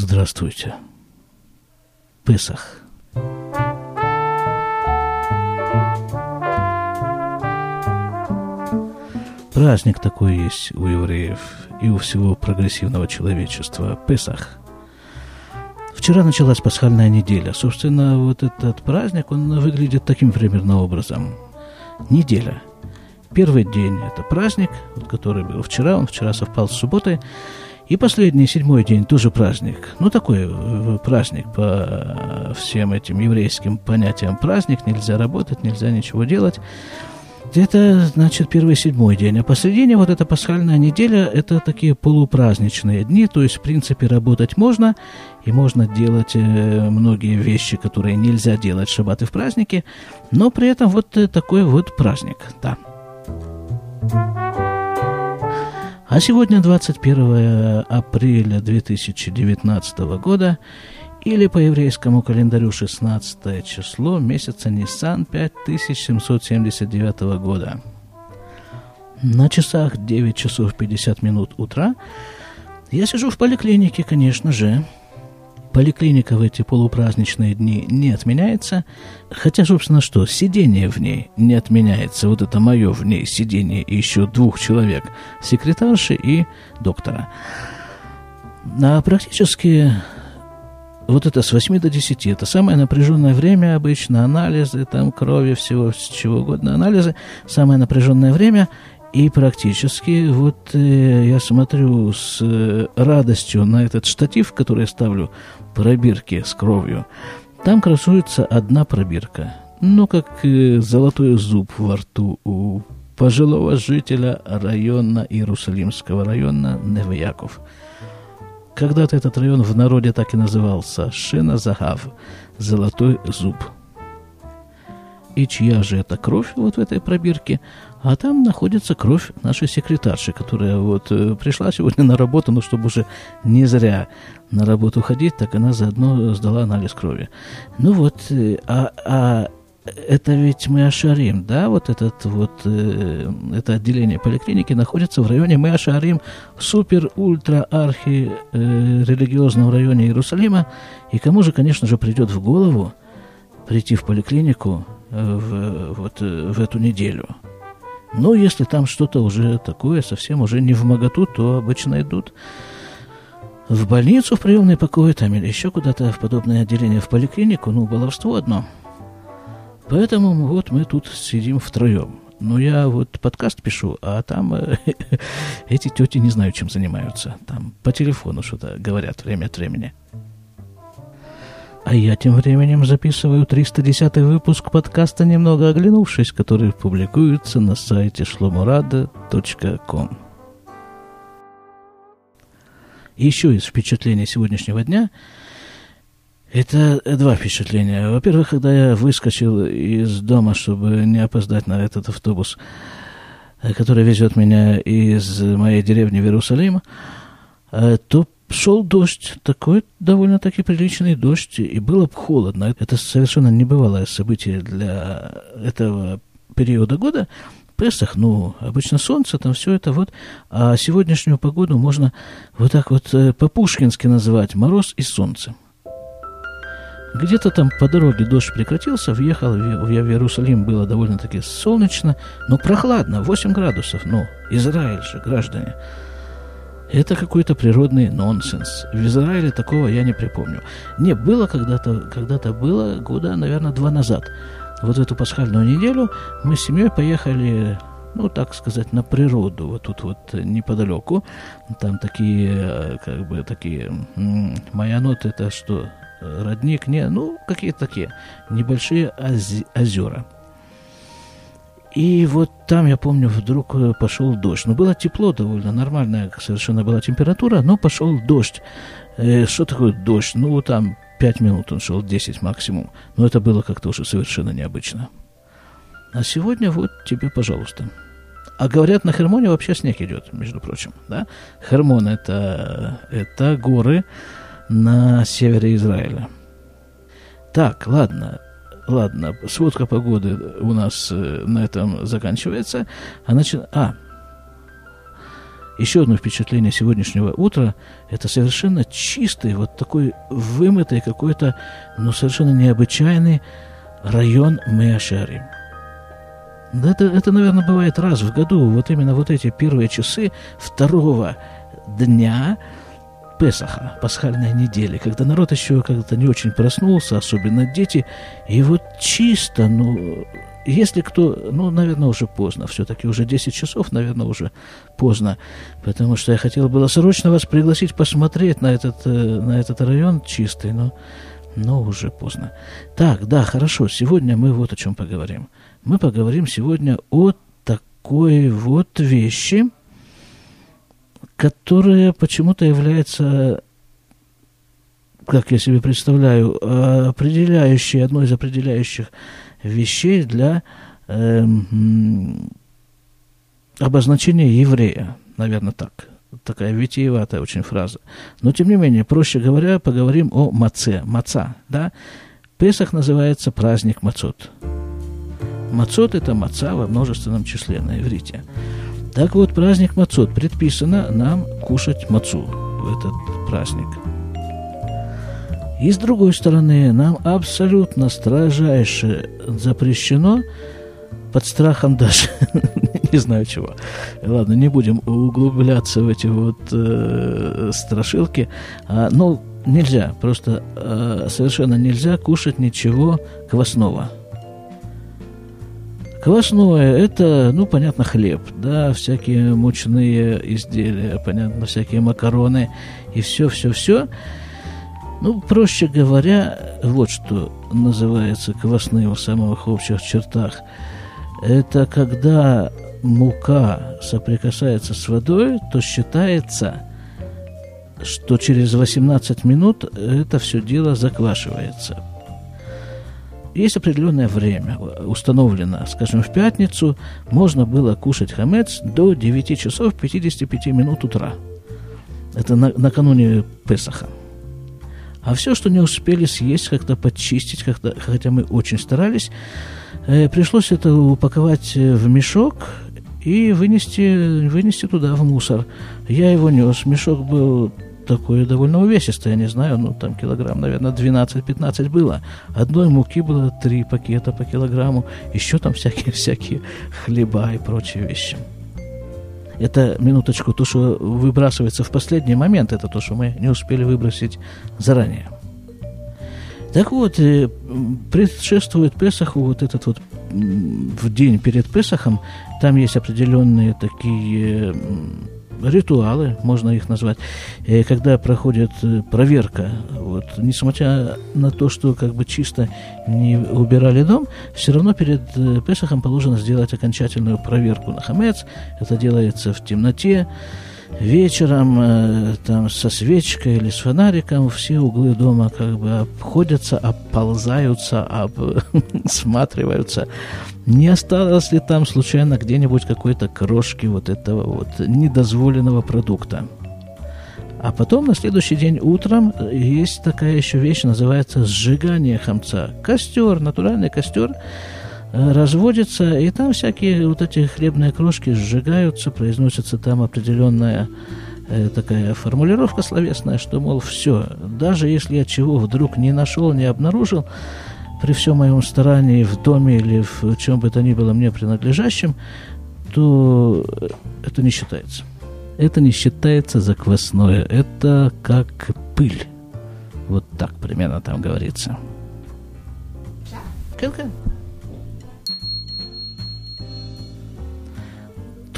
Здравствуйте. Песах. Праздник такой есть у евреев и у всего прогрессивного человечества. Песах. Вчера началась пасхальная неделя. Собственно, вот этот праздник, он выглядит таким примерно образом. Неделя. Первый день – это праздник, который был вчера, он вчера совпал с субботой. И последний, седьмой день, тоже праздник. Ну, такой э, праздник по всем этим еврейским понятиям. Праздник, нельзя работать, нельзя ничего делать. Это, значит, первый седьмой день. А посредине вот эта пасхальная неделя, это такие полупраздничные дни, то есть, в принципе, работать можно, и можно делать э, многие вещи, которые нельзя делать в шаббат и в праздники, но при этом вот э, такой вот праздник, да. А сегодня 21 апреля 2019 года, или по еврейскому календарю 16 число месяца Ниссан 5779 года. На часах 9 часов 50 минут утра я сижу в поликлинике, конечно же, Поликлиника в эти полупраздничные дни не отменяется, хотя, собственно, что, сидение в ней не отменяется, вот это мое в ней сидение еще двух человек, секретарши и доктора. А практически вот это с 8 до 10, это самое напряженное время. Обычно, анализы, там крови, всего, чего угодно, анализы, самое напряженное время, и практически вот э, я смотрю с э, радостью на этот штатив, который я ставлю пробирки с кровью. Там красуется одна пробирка. Ну, как э, золотой зуб во рту у пожилого жителя района Иерусалимского района Невояков. Когда-то этот район в народе так и назывался Шина Загав, золотой зуб. И чья же это кровь вот в этой пробирке – а там находится кровь нашей секретарши, которая вот э, пришла сегодня на работу, но чтобы уже не зря на работу ходить, так она заодно сдала анализ крови. Ну вот, э, а, а это ведь мы Ашарим, да, вот этот вот, э, это отделение поликлиники находится в районе мы Ашарим, супер, ультра, архи э, религиозном районе Иерусалима. И кому же, конечно же, придет в голову прийти в поликлинику э, в, вот, в эту неделю – но если там что-то уже такое, совсем уже не в моготу, то обычно идут в больницу, в приемный покой, там или еще куда-то в подобное отделение, в поликлинику, ну, баловство одно. Поэтому вот мы тут сидим втроем. Ну, я вот подкаст пишу, а там э, эти тети не знаю, чем занимаются. Там по телефону что-то говорят время от времени. А я тем временем записываю 310 выпуск подкаста «Немного оглянувшись», который публикуется на сайте shlomorada.com. Еще из впечатлений сегодняшнего дня это два впечатления. Во-первых, когда я выскочил из дома, чтобы не опоздать на этот автобус, который везет меня из моей деревни в Иерусалим, э, то шел дождь, такой довольно-таки приличный дождь, и было бы холодно. Это совершенно небывалое событие для этого периода года. Песах, ну, обычно солнце, там все это вот. А сегодняшнюю погоду можно вот так вот э, по-пушкински называть «мороз и солнце». Где-то там по дороге дождь прекратился, въехал в Иерусалим, было довольно-таки солнечно, но прохладно, 8 градусов, ну, Израиль же, граждане. Это какой-то природный нонсенс. В Израиле такого я не припомню. Не, было когда-то, когда-то было, года, наверное, два назад. Вот в эту пасхальную неделю мы с семьей поехали, ну, так сказать, на природу, вот тут вот неподалеку. Там такие, как бы, такие, Маянот это что, родник, не, ну, какие-то такие небольшие оз- озера. И вот там, я помню, вдруг э, пошел дождь. Ну, было тепло довольно, нормальная совершенно была температура, но пошел дождь. Э, что такое дождь? Ну, там 5 минут он шел, 10 максимум. Но это было как-то уже совершенно необычно. А сегодня вот тебе, пожалуйста. А говорят, на Хермоне вообще снег идет, между прочим. Да? Хермон это, это горы на севере Израиля. Так, ладно, Ладно, сводка погоды у нас э, на этом заканчивается. А, начи... а, еще одно впечатление сегодняшнего утра, это совершенно чистый, вот такой вымытый какой-то, ну, совершенно необычайный район Меашарим. Это, это, наверное, бывает раз в году, вот именно вот эти первые часы второго дня Песаха, пасхальной недели, когда народ еще как-то не очень проснулся, особенно дети, и вот чисто, ну, если кто, ну, наверное, уже поздно, все-таки уже 10 часов, наверное, уже поздно, потому что я хотел было срочно вас пригласить посмотреть на этот, э, на этот район чистый, но, но уже поздно. Так, да, хорошо, сегодня мы вот о чем поговорим. Мы поговорим сегодня о такой вот вещи – которая почему-то является, как я себе представляю, определяющей, одной из определяющих вещей для э, обозначения еврея, наверное, так. Такая витиеватая очень фраза. Но, тем не менее, проще говоря, поговорим о маце. Маца, да? Песах называется праздник мацот. Мацот – это маца во множественном числе на иврите. Так вот, праздник Мацот предписано нам кушать мацу в этот праздник. И с другой стороны, нам абсолютно строжайше запрещено под страхом даже, не знаю чего. Ладно, не будем углубляться в эти вот э, страшилки. А, ну, нельзя, просто э, совершенно нельзя кушать ничего квасного. Квасное – это, ну, понятно, хлеб, да, всякие мучные изделия, понятно, всякие макароны и все-все-все. Ну, проще говоря, вот что называется квасным в самых общих чертах. Это когда мука соприкасается с водой, то считается, что через 18 минут это все дело заквашивается. Есть определенное время, установлено, скажем, в пятницу можно было кушать хамец до 9 часов 55 минут утра. Это на, накануне Песаха. А все, что не успели съесть, как-то подчистить, как-то, хотя мы очень старались, э, пришлось это упаковать в мешок и вынести, вынести туда, в мусор. Я его нес. Мешок был такое довольно увесистое, не знаю, ну, там килограмм, наверное, 12-15 было. Одной муки было три пакета по килограмму, еще там всякие-всякие хлеба и прочие вещи. Это, минуточку, то, что выбрасывается в последний момент, это то, что мы не успели выбросить заранее. Так вот, э, предшествует Песаху вот этот вот в день перед Песахом, там есть определенные такие ритуалы, можно их назвать, когда проходит э, проверка. Вот, несмотря на то, что как бы чисто не убирали дом, все равно перед э, Песохом положено сделать окончательную проверку на хамец. Это делается в темноте вечером э, там со свечкой или с фонариком все углы дома как бы обходятся, оползаются, обсматриваются. Не осталось ли там случайно где-нибудь какой-то крошки вот этого вот недозволенного продукта? А потом на следующий день утром есть такая еще вещь, называется сжигание хамца. Костер, натуральный костер, Э, разводится, и там всякие вот эти хлебные крошки сжигаются, произносится там определенная э, такая формулировка словесная, что, мол, все, даже если я чего вдруг не нашел, не обнаружил, при всем моем старании в доме или в чем бы то ни было мне принадлежащем, то это не считается. Это не считается заквасное. Это как пыль. Вот так примерно там говорится. Конечно.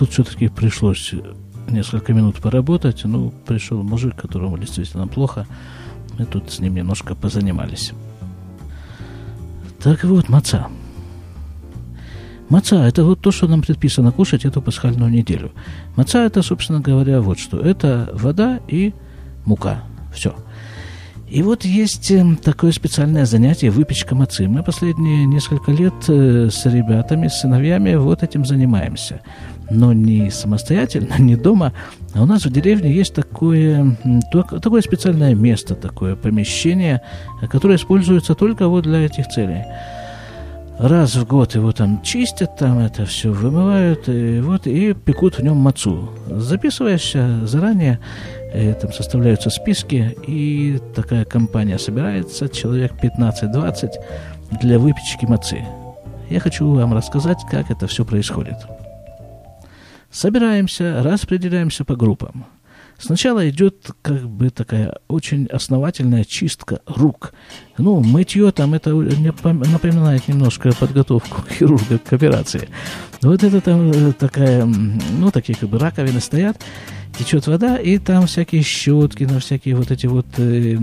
Тут все-таки пришлось несколько минут поработать. Ну, пришел мужик, которому действительно плохо. Мы тут с ним немножко позанимались. Так вот, маца. Маца – это вот то, что нам предписано кушать эту пасхальную неделю. Маца – это, собственно говоря, вот что. Это вода и мука. Все. И вот есть эм, такое специальное занятие – выпечка мацы. Мы последние несколько лет э, с ребятами, с сыновьями вот этим занимаемся но не самостоятельно, не дома, а у нас в деревне есть такое, такое специальное место, такое помещение, которое используется только вот для этих целей. Раз в год его там чистят, там это все вымывают, и вот, и пекут в нем мацу. Записываешься заранее, и, там составляются списки, и такая компания собирается, человек 15-20 для выпечки мацы. Я хочу вам рассказать, как это все происходит. Собираемся, распределяемся по группам – Сначала идет как бы такая очень основательная чистка рук. Ну, мытье там это напоминает немножко подготовку хирурга к операции. Вот это там э, такая, ну, такие как бы раковины стоят, течет вода, и там всякие щетки, на всякие вот эти вот, э,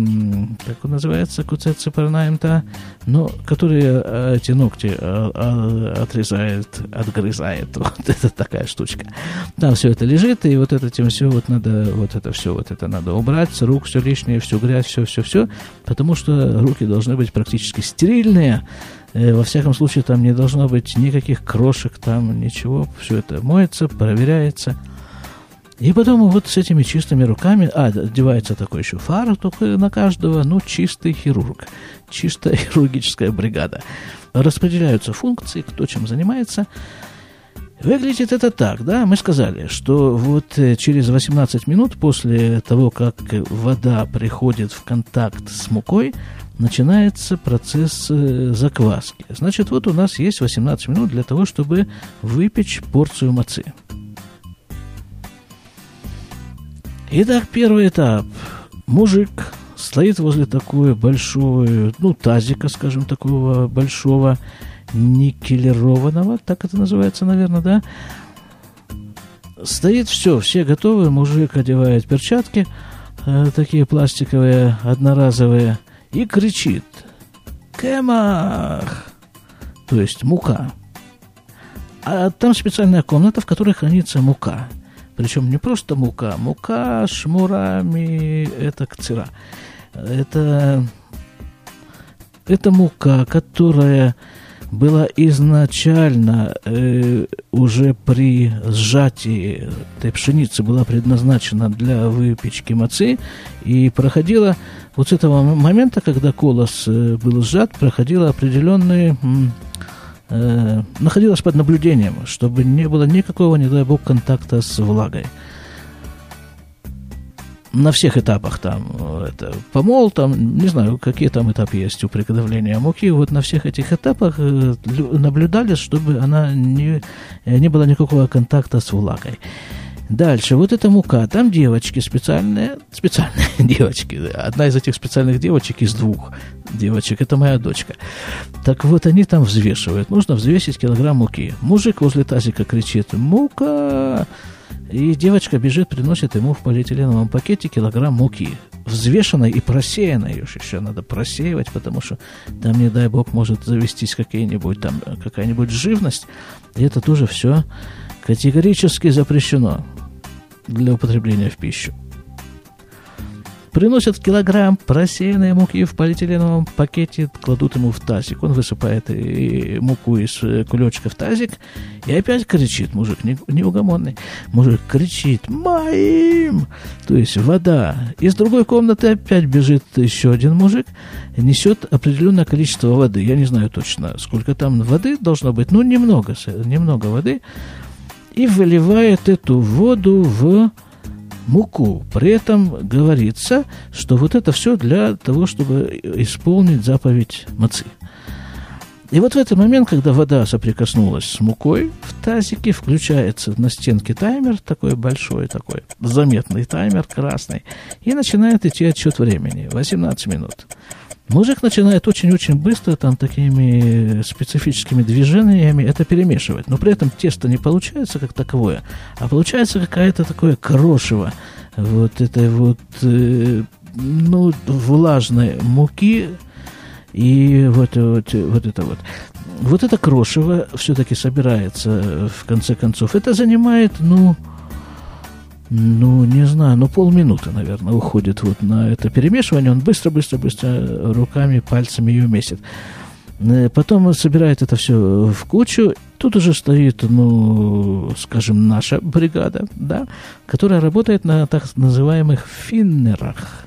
как он называется, куцецы парнаем-то, но которые э, эти ногти э, э, отрезает, отгрызает, вот это такая штучка. Там все это лежит, и вот это тем все вот надо, вот это все, вот это надо убрать с рук, все лишнее, всю грязь, все, все, все, потому что руки должны быть практически стерильные, э, во всяком случае, там не должно быть никаких крошек, там ничего. Все это моется, проверяется. И потом вот с этими чистыми руками, а, одевается такой еще фартук на каждого, ну, чистый хирург, чистая хирургическая бригада. Распределяются функции, кто чем занимается. Выглядит это так, да, мы сказали, что вот э, через 18 минут после того, как вода приходит в контакт с мукой, начинается процесс э, закваски. Значит, вот у нас есть 18 минут для того, чтобы выпечь порцию мацы. Итак, первый этап. Мужик стоит возле такой большой, ну, тазика, скажем, такого большого, никелированного, так это называется, наверное, да? Стоит все, все готовы, мужик одевает перчатки, э, такие пластиковые, одноразовые, и кричит «Кемах!» То есть мука. А там специальная комната, в которой хранится мука. Причем не просто мука, мука шмурами, это кцера. Это, это мука, которая была изначально э, уже при сжатии этой пшеницы была предназначена для выпечки мацы и проходила вот с этого момента, когда колос э, был сжат, проходила определенные э, находилась под наблюдением, чтобы не было никакого, не дай бог, контакта с влагой. На всех этапах там это помол, там, не знаю, какие там этапы есть у приготовления муки, вот на всех этих этапах э, наблюдали, чтобы она не, не было никакого контакта с влагой. Дальше, вот эта мука, там девочки специальные, специальные девочки, одна из этих специальных девочек из двух девочек, это моя дочка. Так вот, они там взвешивают, нужно взвесить килограмм муки. Мужик возле тазика кричит, мука, и девочка бежит, приносит ему в полиэтиленовом пакете килограмм муки. Взвешенной и просеянной ее еще надо просеивать, потому что там, не дай бог, может завестись какие-нибудь там, какая-нибудь живность. И это тоже все категорически запрещено для употребления в пищу. Приносят килограмм просеянной муки в полиэтиленовом пакете, кладут ему в тазик. Он высыпает и муку из э, кулечка в тазик и опять кричит, мужик неугомонный. Мужик кричит «Моим!» То есть вода. Из другой комнаты опять бежит еще один мужик, несет определенное количество воды. Я не знаю точно, сколько там воды должно быть. Ну, немного, немного воды и выливает эту воду в муку. При этом говорится, что вот это все для того, чтобы исполнить заповедь мацы. И вот в этот момент, когда вода соприкоснулась с мукой, в тазике включается на стенке таймер, такой большой, такой заметный таймер красный, и начинает идти отсчет времени, 18 минут. Мужик начинает очень-очень быстро, там, такими специфическими движениями это перемешивать. Но при этом тесто не получается как таковое, а получается какая-то такое крошево вот этой вот, э, ну, влажной муки и вот, вот, вот это вот. Вот это крошево все-таки собирается в конце концов. Это занимает, ну, ну, не знаю, ну полминуты, наверное, уходит вот на это перемешивание. Он быстро-быстро-быстро руками, пальцами ее месит. Э, потом он собирает это все в кучу. Тут уже стоит, ну, скажем, наша бригада, да, которая работает на так называемых финнерах.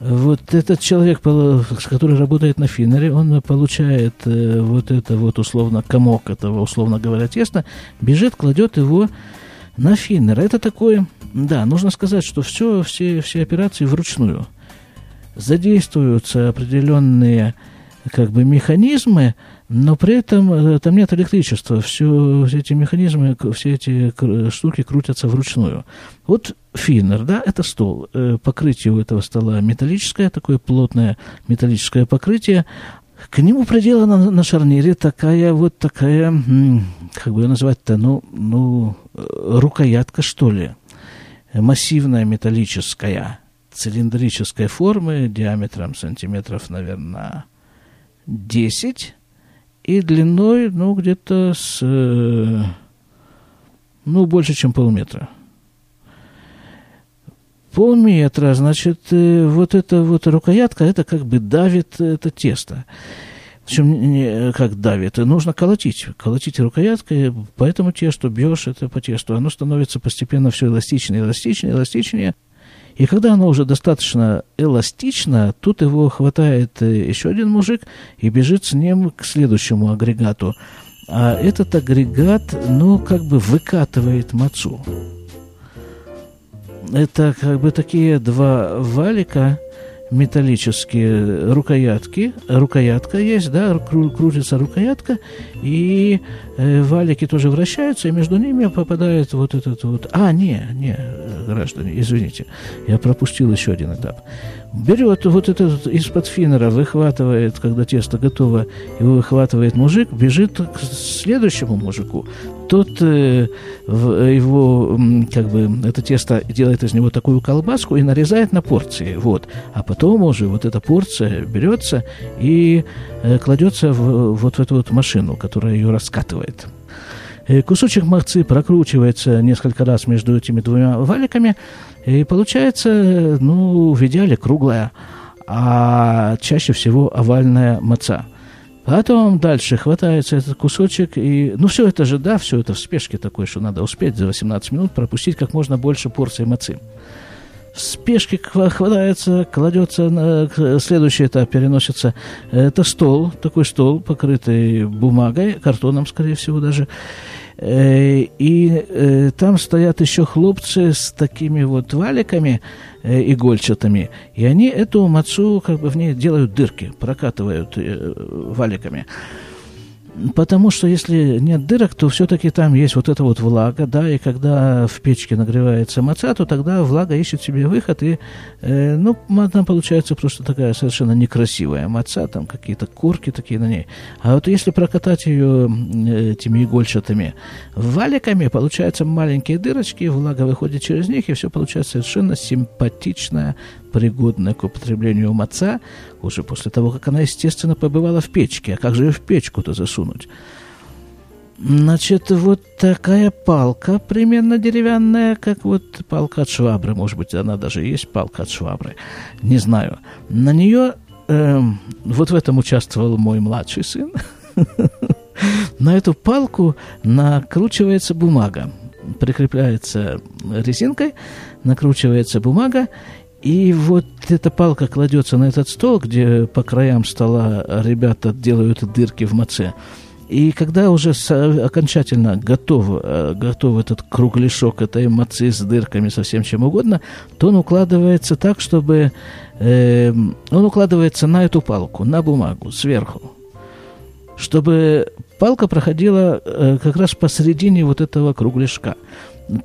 Вот этот человек, который работает на финнере, он получает э, вот это вот условно комок этого, условно говоря, теста, бежит, кладет его на финнер. Это такое, да, нужно сказать, что все, все, все операции вручную. Задействуются определенные как бы механизмы, но при этом э, там нет электричества. Все, все эти механизмы, все эти штуки крутятся вручную. Вот финнер, да, это стол. Э, покрытие у этого стола металлическое, такое плотное металлическое покрытие. К нему приделана на шарнире такая вот такая, как бы ее назвать-то, ну, ну, э, рукоятка, что ли, массивная металлическая, цилиндрической формы, диаметром сантиметров, наверное, 10, и длиной, ну, где-то с, э, ну, больше, чем полметра. Полметра, значит, э, вот эта вот рукоятка, это как бы давит это тесто. Причем не, как давит, нужно колотить, колотить рукояткой, поэтому тесто бьешь это по тесту, оно становится постепенно все эластичнее, эластичнее, эластичнее, и когда оно уже достаточно эластично, тут его хватает э, еще один мужик и бежит с ним к следующему агрегату. А этот агрегат, ну, как бы выкатывает мацу. Это как бы такие два валика, металлические рукоятки, рукоятка есть, да, крутится рукоятка, и э, валики тоже вращаются, и между ними попадает вот этот вот... А, не, не, граждане, извините, я пропустил еще один этап. Берет вот этот из-под финнера, выхватывает, когда тесто готово, его выхватывает мужик, бежит к следующему мужику. Тот э, его, как бы, это тесто делает из него такую колбаску и нарезает на порции, вот. А потом уже вот эта порция берется и э, кладется в, вот в эту вот машину, которая ее раскатывает. Э, кусочек махцы прокручивается несколько раз между этими двумя валиками, и получается, ну, в идеале круглая, а чаще всего овальная маца. Потом дальше хватается этот кусочек, и, ну, все это же, да, все это в спешке такой, что надо успеть за 18 минут пропустить как можно больше порций мацы. В спешке хватается, кладется, на, следующий этап переносится. Это стол, такой стол, покрытый бумагой, картоном, скорее всего, даже. Э, и э, там стоят еще хлопцы с такими вот валиками э, игольчатыми, и они эту мацу как бы в ней делают дырки, прокатывают валиками. Потому что если нет дырок, то все-таки там есть вот эта вот влага, да, и когда в печке нагревается маца, то тогда влага ищет себе выход, и, э, ну, она получается просто такая совершенно некрасивая маца, там какие-то корки такие на ней. А вот если прокатать ее этими игольчатыми валиками, получаются маленькие дырочки, влага выходит через них, и все получается совершенно симпатичная, пригодная к употреблению маца, уже после того, как она, естественно, побывала в печке. А как же ее в печку-то засунуть? Значит, вот такая палка, примерно деревянная, как вот палка от швабры. Может быть, она даже есть палка от швабры. Не знаю. На нее э, вот в этом участвовал мой младший сын. На эту палку накручивается бумага. Прикрепляется резинкой, накручивается бумага, и вот эта палка кладется на этот стол, где по краям стола ребята делают дырки в маце. И когда уже окончательно готов, э, готов этот кругляшок этой мацы с дырками, со всем чем угодно, то он укладывается так, чтобы... Э, он укладывается на эту палку, на бумагу, сверху. Чтобы палка проходила э, как раз посередине вот этого кругляшка.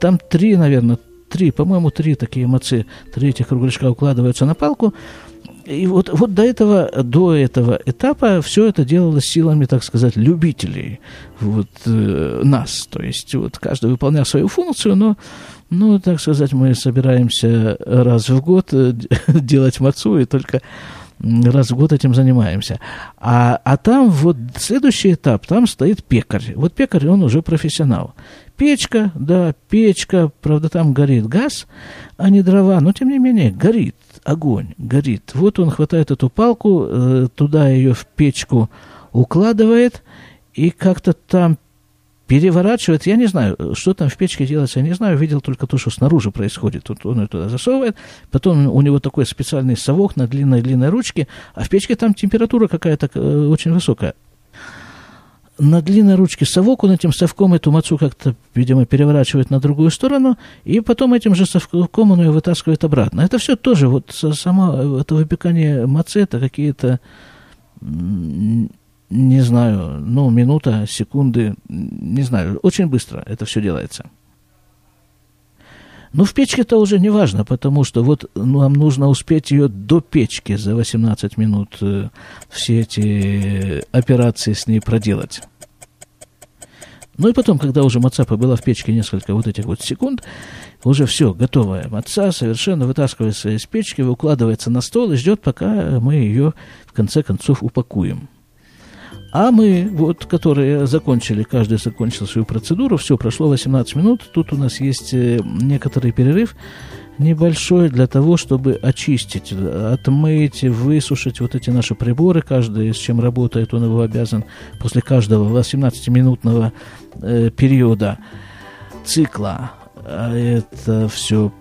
Там три, наверное, три, по-моему, три такие мацы, три этих кругляшка укладываются на палку. И вот, вот до этого, до этого этапа все это делалось силами, так сказать, любителей вот, э, нас. То есть вот каждый выполнял свою функцию, но, ну, так сказать, мы собираемся раз в год э, делать мацу, и только раз в год этим занимаемся. А, а там вот следующий этап, там стоит пекарь. Вот пекарь, он уже профессионал. Печка, да, печка, правда, там горит газ, а не дрова, но тем не менее горит огонь, горит. Вот он хватает эту палку, э, туда ее в печку укладывает, и как-то там переворачивает, я не знаю, что там в печке делается, я не знаю, видел только то, что снаружи происходит. Вот он ее туда засовывает, потом у него такой специальный совок на длинной-длинной ручке, а в печке там температура какая-то э, очень высокая. На длинной ручке совок, он этим совком эту мацу как-то, видимо, переворачивает на другую сторону, и потом этим же совком он ее вытаскивает обратно. Это все тоже, вот само это выпекание мацы, это какие-то не знаю, ну, минута, секунды, не знаю, очень быстро это все делается. Ну, в печке это уже не важно, потому что вот нам нужно успеть ее до печки за 18 минут э, все эти операции с ней проделать. Ну и потом, когда уже мацапа была в печке несколько вот этих вот секунд, уже все, готовая маца совершенно вытаскивается из печки, укладывается на стол и ждет, пока мы ее в конце концов упакуем. А мы, вот, которые закончили, каждый закончил свою процедуру, все, прошло 18 минут, тут у нас есть э, некоторый перерыв небольшой для того, чтобы очистить, отмыть, высушить вот эти наши приборы, каждый с чем работает, он его обязан после каждого 18-минутного э, периода цикла это все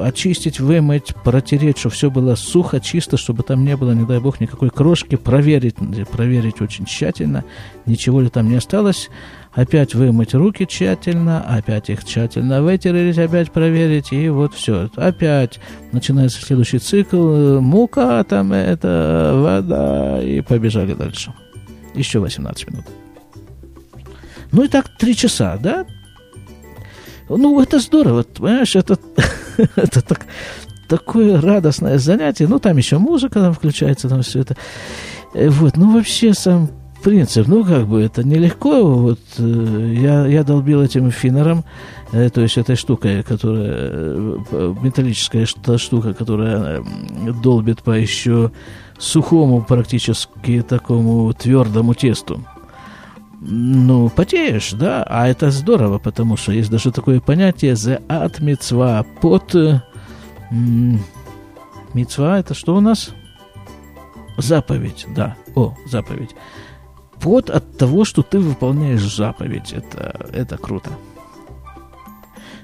очистить, вымыть, протереть, чтобы все было сухо, чисто, чтобы там не было, не дай бог, никакой крошки, проверить, проверить очень тщательно, ничего ли там не осталось, опять вымыть руки тщательно, опять их тщательно вытереть, опять проверить, и вот все. Опять начинается следующий цикл, мука там, это вода, и побежали дальше. Еще 18 минут. Ну и так три часа, да? Ну, это здорово, понимаешь, это, это так, такое радостное занятие. Ну, там еще музыка там включается, там все это. Э, вот, ну, вообще сам принцип, ну, как бы, это нелегко. Вот э, я, я долбил этим финером, э, то есть этой штукой, которая, металлическая штука, которая долбит по еще сухому практически такому твердому тесту ну, потеешь, да, а это здорово, потому что есть даже такое понятие «the at mitzvah» под... Мецва это что у нас? Заповедь, да. О, заповедь. Под от того, что ты выполняешь заповедь. Это, это круто.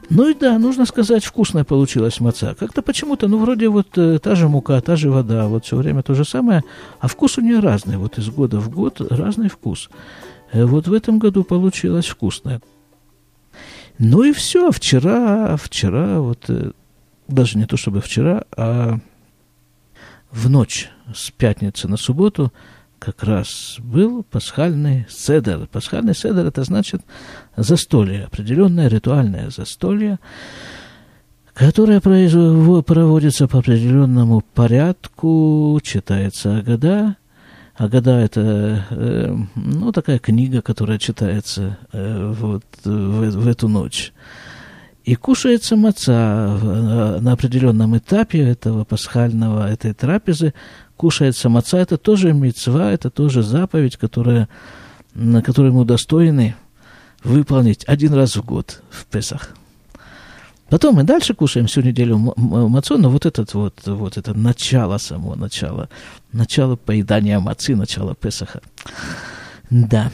Ну и да, нужно сказать, вкусная получилась маца. Как-то почему-то, ну, вроде вот э, та же мука, та же вода, вот все время то же самое, а вкус у нее разный. Вот из года в год разный вкус. Э, вот в этом году получилось вкусно. Ну и все, вчера, вчера, вот э, даже не то чтобы вчера, а в ночь с пятницы на субботу как раз был пасхальный седер. Пасхальный седер – это значит застолье, определенное ритуальное застолье, которое проводится по определенному порядку, читается Агада, Агада – это э, ну, такая книга, которая читается э, вот, в, в эту ночь. И кушается маца на, на определенном этапе этого пасхального, этой трапезы. Кушается маца – это тоже мецва, это тоже заповедь, которая, на которую мы удостоены выполнить один раз в год в Песах. Потом мы дальше кушаем всю неделю мацу, но вот этот вот, вот это начало само, начало, начало поедания мацы, начало Песаха. Да.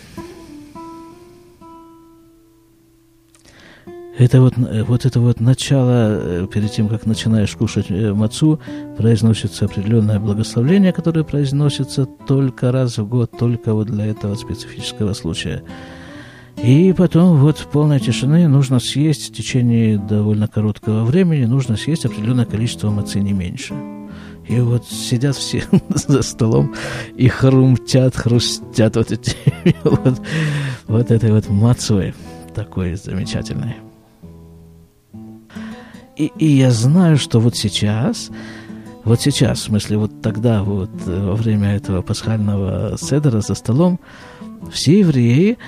Это вот, вот это вот начало, э, перед тем, как начинаешь кушать э, мацу, произносится определенное благословление, которое произносится только раз в год, только вот для этого специфического случая. И потом вот в полной тишины нужно съесть в течение довольно короткого времени, нужно съесть определенное количество мацы, не меньше. И вот сидят все за столом и хрумтят, хрустят вот, эти, вот, вот этой вот мацой такой замечательной. И, и я знаю, что вот сейчас, вот сейчас, в смысле, вот тогда, вот во время этого пасхального седера за столом, все евреи,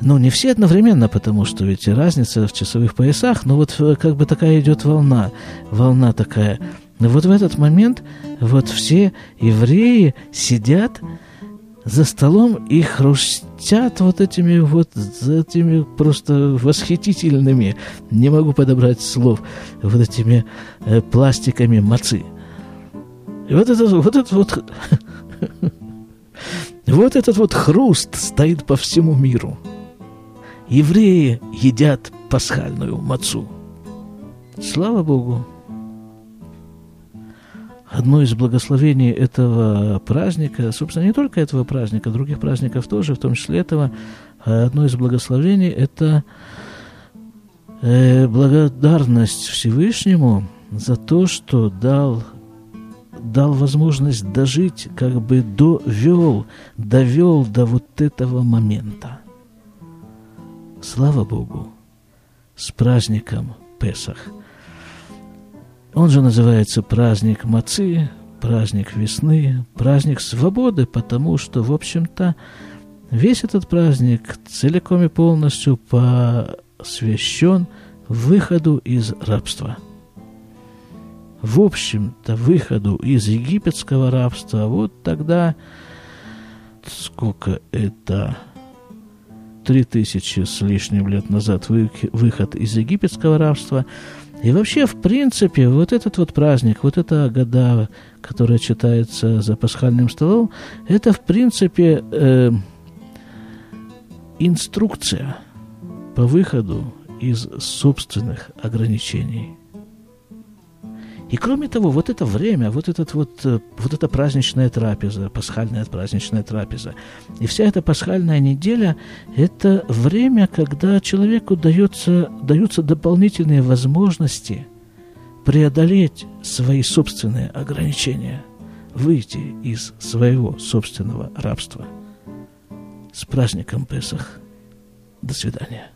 ну, не все одновременно, потому что ведь разница в часовых поясах, но вот э, как бы такая идет волна, волна такая. Но вот в этот момент вот все евреи сидят за столом и хрустят вот этими вот этими просто восхитительными, не могу подобрать слов, вот этими э, пластиками мацы. И вот этот вот этот вот вот этот вот хруст стоит по всему миру. Евреи едят пасхальную мацу. Слава Богу! Одно из благословений этого праздника, собственно, не только этого праздника, других праздников тоже, в том числе этого, а одно из благословений – это э, благодарность Всевышнему за то, что дал дал возможность дожить, как бы довел, довел до вот этого момента. Слава Богу, с праздником Песах. Он же называется праздник Мацы, праздник весны, праздник свободы, потому что, в общем-то, весь этот праздник целиком и полностью посвящен выходу из рабства – в общем-то, выходу из египетского рабства, вот тогда, сколько это, три тысячи с лишним лет назад выход из египетского рабства, и вообще, в принципе, вот этот вот праздник, вот эта года, которая читается за пасхальным столом, это, в принципе, э, инструкция по выходу из собственных ограничений. И кроме того, вот это время, вот, этот вот, э, вот эта праздничная трапеза, пасхальная праздничная трапеза, и вся эта пасхальная неделя – это время, когда человеку дается, даются дополнительные возможности преодолеть свои собственные ограничения, выйти из своего собственного рабства. С праздником Песах. До свидания.